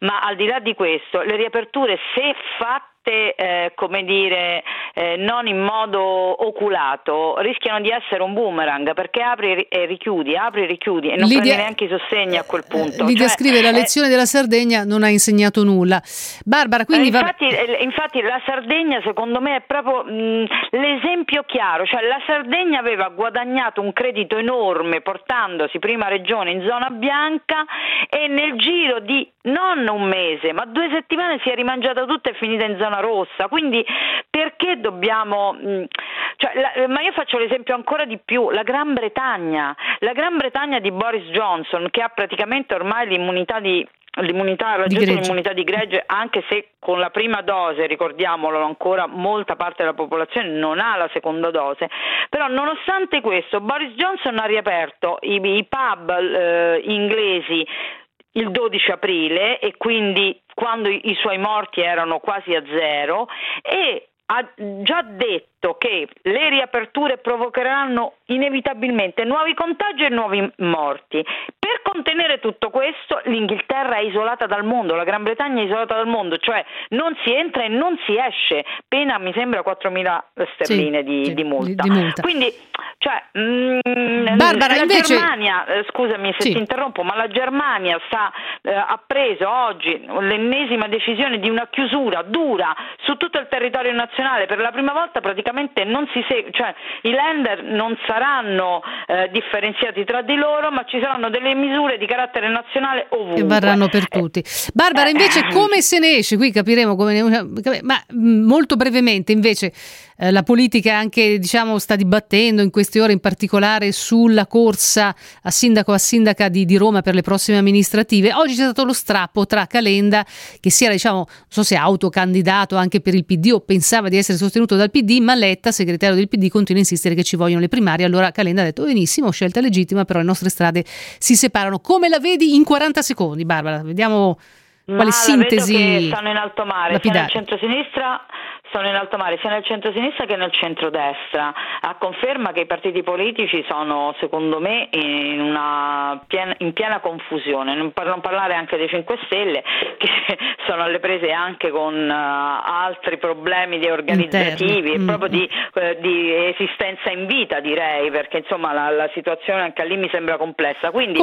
ma al di là di questo le riaperture se fatte eh, come dire, eh, non in modo oculato, rischiano di essere un boomerang perché apri e richiudi, apri e richiudi e non Lidia, prendi neanche i sostegni a quel punto. Lidia cioè, scrive la eh, lezione della Sardegna non ha insegnato nulla. Barbara, quindi infatti, va... Eh, infatti la Sardegna secondo me è proprio mh, l'esempio chiaro, cioè la Sardegna aveva guadagnato un credito enorme portandosi prima regione in zona bianca e nel giro di non un mese, ma due settimane si è rimangiata tutta e finita in zona rossa. Quindi perché dobbiamo... Mm, cioè, la, ma io faccio l'esempio ancora di più, la Gran Bretagna, la Gran Bretagna di Boris Johnson che ha praticamente ormai l'immunità di l'immunità, raggiunto l'immunità di gregge, anche se con la prima dose, ricordiamolo ancora, molta parte della popolazione non ha la seconda dose, però nonostante questo Boris Johnson ha riaperto i, i pub eh, inglesi il 12 aprile e quindi quando i suoi morti erano quasi a zero e ha già detto che le riaperture provocheranno inevitabilmente nuovi contagi e nuovi morti. Per contenere tutto questo l'Inghilterra è isolata dal mondo, la Gran Bretagna è isolata dal mondo, cioè non si entra e non si esce, pena mi sembra 4.000 sterline sì, di, sì, di, multa. di, multa. Quindi, cioè, mh, mm, Barbara, la invece... Germania, eh, scusami se sì. ti interrompo, ma la Germania sta, eh, ha preso oggi l'ennesima decisione di una chiusura dura su tutto il territorio nazionale, per la prima volta praticamente non si segue, cioè i lender non saranno eh, differenziati tra di loro, ma ci saranno delle misure di carattere nazionale ovunque. Che varranno per eh, tutti. Barbara, invece eh, come se ne esce? Qui capiremo come ne... ma mm, molto brevemente invece eh, la politica anche diciamo, sta dibattendo in queste ore in particolare sulla corsa a sindaco a sindaca di, di, Roma per le prossime amministrative. Oggi c'è stato lo strappo tra Calenda, che si era diciamo, non so se autocandidato anche per il PD o pensava di essere sostenuto dal PD, ma Letta, segretario del PD, continua a insistere che ci vogliono le primarie. Allora Calenda ha detto benissimo, scelta legittima, però le nostre strade si separano. Come la vedi in 40 secondi, Barbara? Vediamo quale Ma sintesi. stanno in alto mare, centro-sinistra sono in alto mare sia nel centro-sinistra che nel centro-destra, a conferma che i partiti politici sono, secondo me, in, piena, in piena, confusione, non per non parlare anche dei 5 Stelle, che sono alle prese anche con uh, altri problemi organizzativi e mm. proprio di, uh, di, esistenza in vita, direi, perché insomma la, la, situazione anche lì mi sembra complessa. Quindi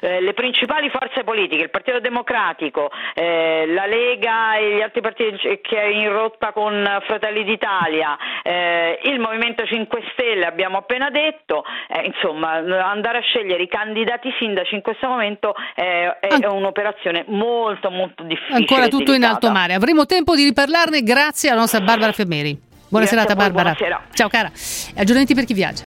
eh, le principali forze politiche, il Partito Democratico, eh, la Lega e gli altri partiti che è in rotta con Fratelli d'Italia, eh, il Movimento 5 Stelle abbiamo appena detto, eh, insomma andare a scegliere i candidati sindaci in questo momento è, è An- un'operazione molto molto difficile. Ancora tutto in alto mare, avremo tempo di riparlarne grazie alla nostra Barbara Fermeri. Buona grazie serata Barbara. Buonasera. Ciao cara. Aggiornamenti per chi viaggia.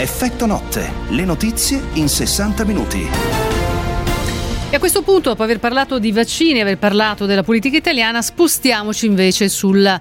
Effetto notte, le notizie in 60 minuti. E a questo punto, dopo aver parlato di vaccini aver parlato della politica italiana, spostiamoci invece sul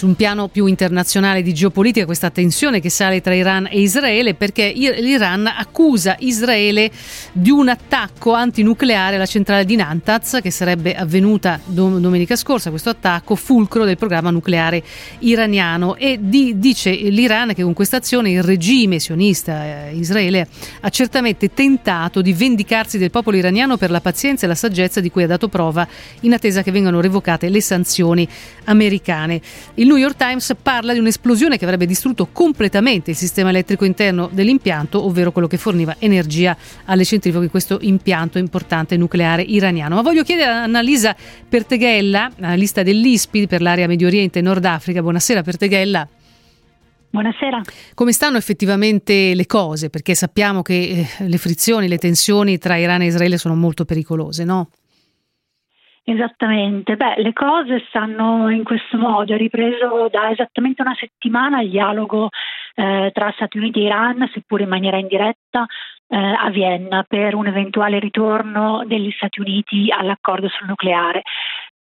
su un piano più internazionale di geopolitica questa tensione che sale tra Iran e Israele perché l'Iran accusa Israele di un attacco antinucleare alla centrale di Nantatz che sarebbe avvenuta domenica scorsa, questo attacco fulcro del programma nucleare iraniano e di, dice l'Iran che con questa azione il regime sionista eh, Israele ha certamente tentato di vendicarsi del popolo iraniano per la pazienza e la saggezza di cui ha dato prova in attesa che vengano revocate le sanzioni americane. Il New York Times parla di un'esplosione che avrebbe distrutto completamente il sistema elettrico interno dell'impianto, ovvero quello che forniva energia alle centrifughe di questo impianto importante nucleare iraniano. Ma voglio chiedere a Annalisa Perteghella, analista dell'ISPI per l'area Medio Oriente e Nord Africa. Buonasera Perteghella. Buonasera. Come stanno effettivamente le cose? Perché sappiamo che eh, le frizioni, le tensioni tra Iran e Israele sono molto pericolose, no? Esattamente, beh, le cose stanno in questo modo, è ripreso da esattamente una settimana il dialogo eh, tra Stati Uniti e Iran, seppur in maniera indiretta, eh, a Vienna per un eventuale ritorno degli Stati Uniti all'accordo sul nucleare.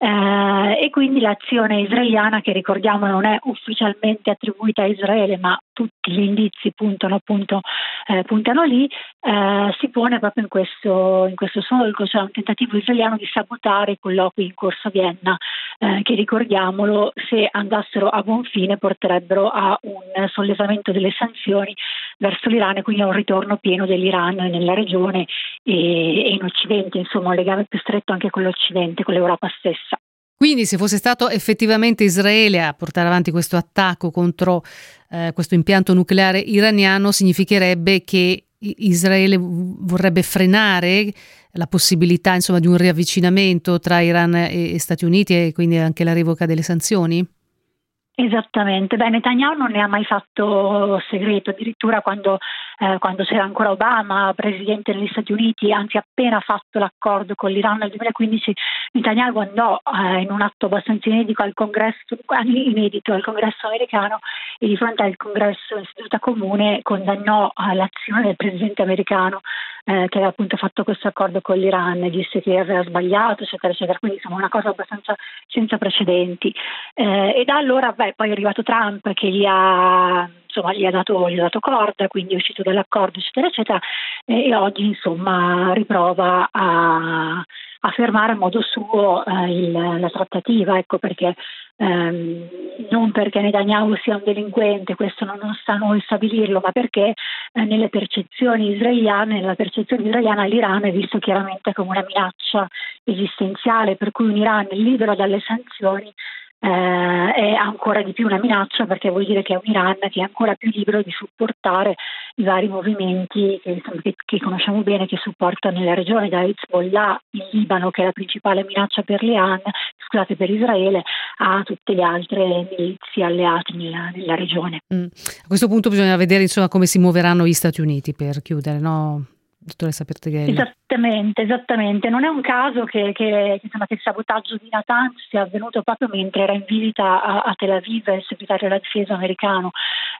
Eh, e quindi l'azione israeliana, che ricordiamo non è ufficialmente attribuita a Israele, ma tutti gli indizi puntano, appunto, eh, puntano lì, eh, si pone proprio in questo, in questo solco, cioè un tentativo israeliano di sabotare i colloqui in corso a Vienna, eh, che ricordiamolo, se andassero a buon fine porterebbero a un sollevamento delle sanzioni verso l'Iran e quindi a un ritorno pieno dell'Iran nella regione e, e in Occidente, insomma un legame più stretto anche con l'Occidente, con l'Europa stessa. Quindi se fosse stato effettivamente Israele a portare avanti questo attacco contro eh, questo impianto nucleare iraniano, significherebbe che Israele vorrebbe frenare la possibilità insomma, di un riavvicinamento tra Iran e, Stati Uniti e quindi anche la revoca delle sanzioni? Esattamente, beh Netanyahu non ne ha mai fatto segreto, addirittura quando, eh, quando, c'era ancora Obama presidente degli Stati Uniti, anzi appena fatto l'accordo con l'Iran nel 2015, Netanyahu andò eh, in un atto abbastanza inedito al congresso, inedito al congresso americano e di fronte al congresso in seduta comune condannò eh, l'azione del presidente americano eh, che aveva appunto fatto questo accordo con l'Iran, disse che aveva sbagliato, eccetera, eccetera, quindi insomma una cosa abbastanza senza precedenti. Eh, e da allora beh, poi è arrivato Trump che gli ha, insomma, gli ha, dato, gli ha dato corda, quindi è uscito dall'accordo, eccetera, eccetera, e, e oggi insomma riprova a, a fermare a modo suo eh, il, la trattativa, ecco perché ehm, non perché Netanyahu sia un delinquente, questo non, non sta a noi stabilirlo, ma perché eh, nelle percezioni israeliane, nella percezione israeliana l'Iran è visto chiaramente come una minaccia esistenziale, per cui un Iran libero dalle sanzioni eh, è ancora di più una minaccia perché vuol dire che è un Iran che è ancora più libero di supportare i vari movimenti che, che, che conosciamo bene che supportano nella regione da Hezbollah in Libano che è la principale minaccia per l'Iran, scusate per Israele, a tutte le altre milizie alleate nella, nella regione. Mm. A questo punto bisogna vedere insomma, come si muoveranno gli Stati Uniti per chiudere, no? Dottoressa Perteghelli. Esattamente, esattamente. Non è un caso che, che, insomma, che il sabotaggio di Natanz sia avvenuto proprio mentre era in visita a, a Tel Aviv il segretario della difesa americano.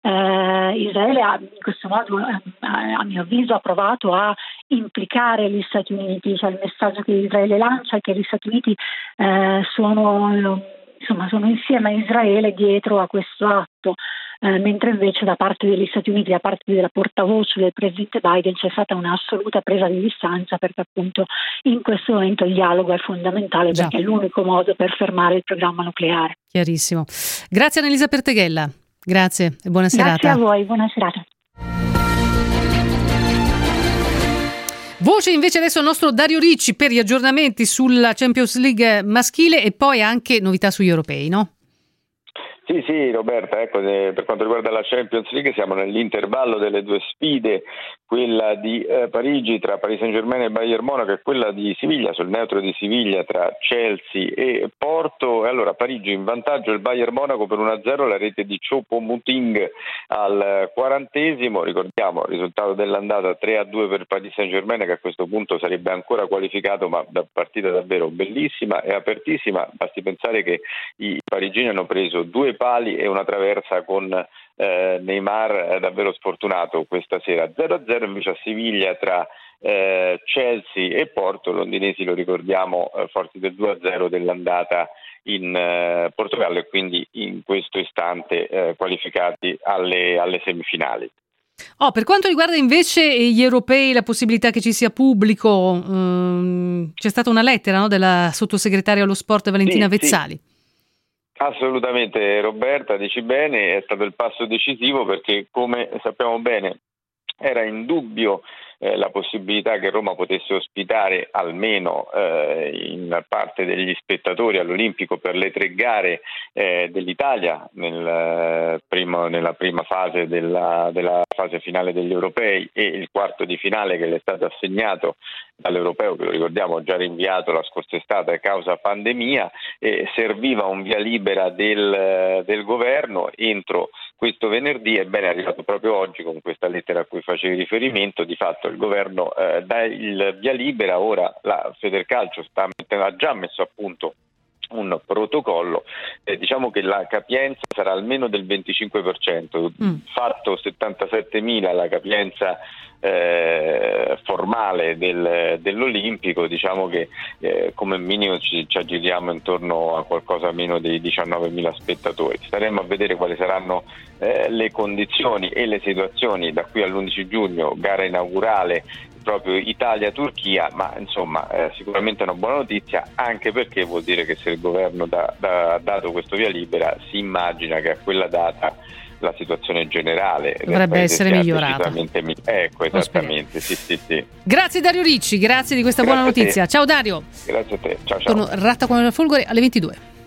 Eh, Israele ha in questo modo, eh, a mio avviso, ha provato a implicare gli Stati Uniti, cioè il messaggio che Israele lancia è che gli Stati Uniti eh, sono, insomma, sono insieme a Israele dietro a questo atto eh, mentre invece da parte degli Stati Uniti, da parte della portavoce del presidente Biden c'è stata un'assoluta presa di distanza perché appunto in questo momento il dialogo è fondamentale Già. perché è l'unico modo per fermare il programma nucleare. Chiarissimo. Grazie Annalisa Perteghella. Grazie e buona serata. Grazie a voi, buona serata. Voce invece adesso il nostro Dario Ricci per gli aggiornamenti sulla Champions League maschile e poi anche novità sugli europei, no? Sì, sì, Roberta, ecco, eh, per quanto riguarda la Champions League siamo nell'intervallo delle due sfide, quella di eh, Parigi tra Paris Saint-Germain e Bayern Monaco e quella di Siviglia, sul neutro di Siviglia tra Chelsea e Porto. E allora Parigi in vantaggio il Bayern Monaco per 1-0, la rete di Choupo-Muting al quarantesimo, ricordiamo il risultato dell'andata 3-2 per Paris Saint-Germain che a questo punto sarebbe ancora qualificato, ma da partita davvero bellissima e apertissima, basti pensare che i parigini hanno preso due pali e una traversa con eh, Neymar davvero sfortunato questa sera 0-0 invece a Siviglia tra eh, Chelsea e Porto, londinesi lo ricordiamo eh, forti del 2-0 dell'andata in eh, Portogallo e quindi in questo istante eh, qualificati alle, alle semifinali. Oh, per quanto riguarda invece gli europei, la possibilità che ci sia pubblico, um, c'è stata una lettera no, della sottosegretaria allo sport Valentina sì, Vezzali. Sì. Assolutamente Roberta, dici bene, è stato il passo decisivo perché come sappiamo bene era in dubbio eh, la possibilità che Roma potesse ospitare almeno eh, in parte degli spettatori all'Olimpico per le tre gare eh, dell'Italia nel, eh, primo, nella prima fase della, della, fase finale degli europei e il quarto di finale che le è stato assegnato dall'europeo che lo ricordiamo già rinviato la scorsa estate a causa pandemia serviva un via libera del, del governo entro questo venerdì, ebbene è arrivato proprio oggi con questa lettera a cui facevi riferimento, di fatto il governo eh, dà il via libera, ora la Federcalcio sta, ha già messo a punto un protocollo, eh, diciamo che la capienza sarà almeno del 25%, mm. fatto 77.000 la capienza eh, formale del, dell'Olimpico, diciamo che eh, come minimo ci, ci, aggiriamo intorno a qualcosa meno dei 19.000 spettatori. Staremo a vedere quali saranno eh, le condizioni e le situazioni da qui all'11 giugno, gara inaugurale proprio Italia-Turchia, ma insomma eh, sicuramente è una buona notizia anche perché vuol dire che se il governo ha dato questo via libera si immagina che a quella data la situazione generale dovrebbe essere migliorata. Ecco, esattamente, sì, sì, sì. Grazie Dario Ricci, grazie di questa grazie buona notizia. Ciao Dario. Grazie a te, ciao ciao. Torno ratta come la folgore alle 22.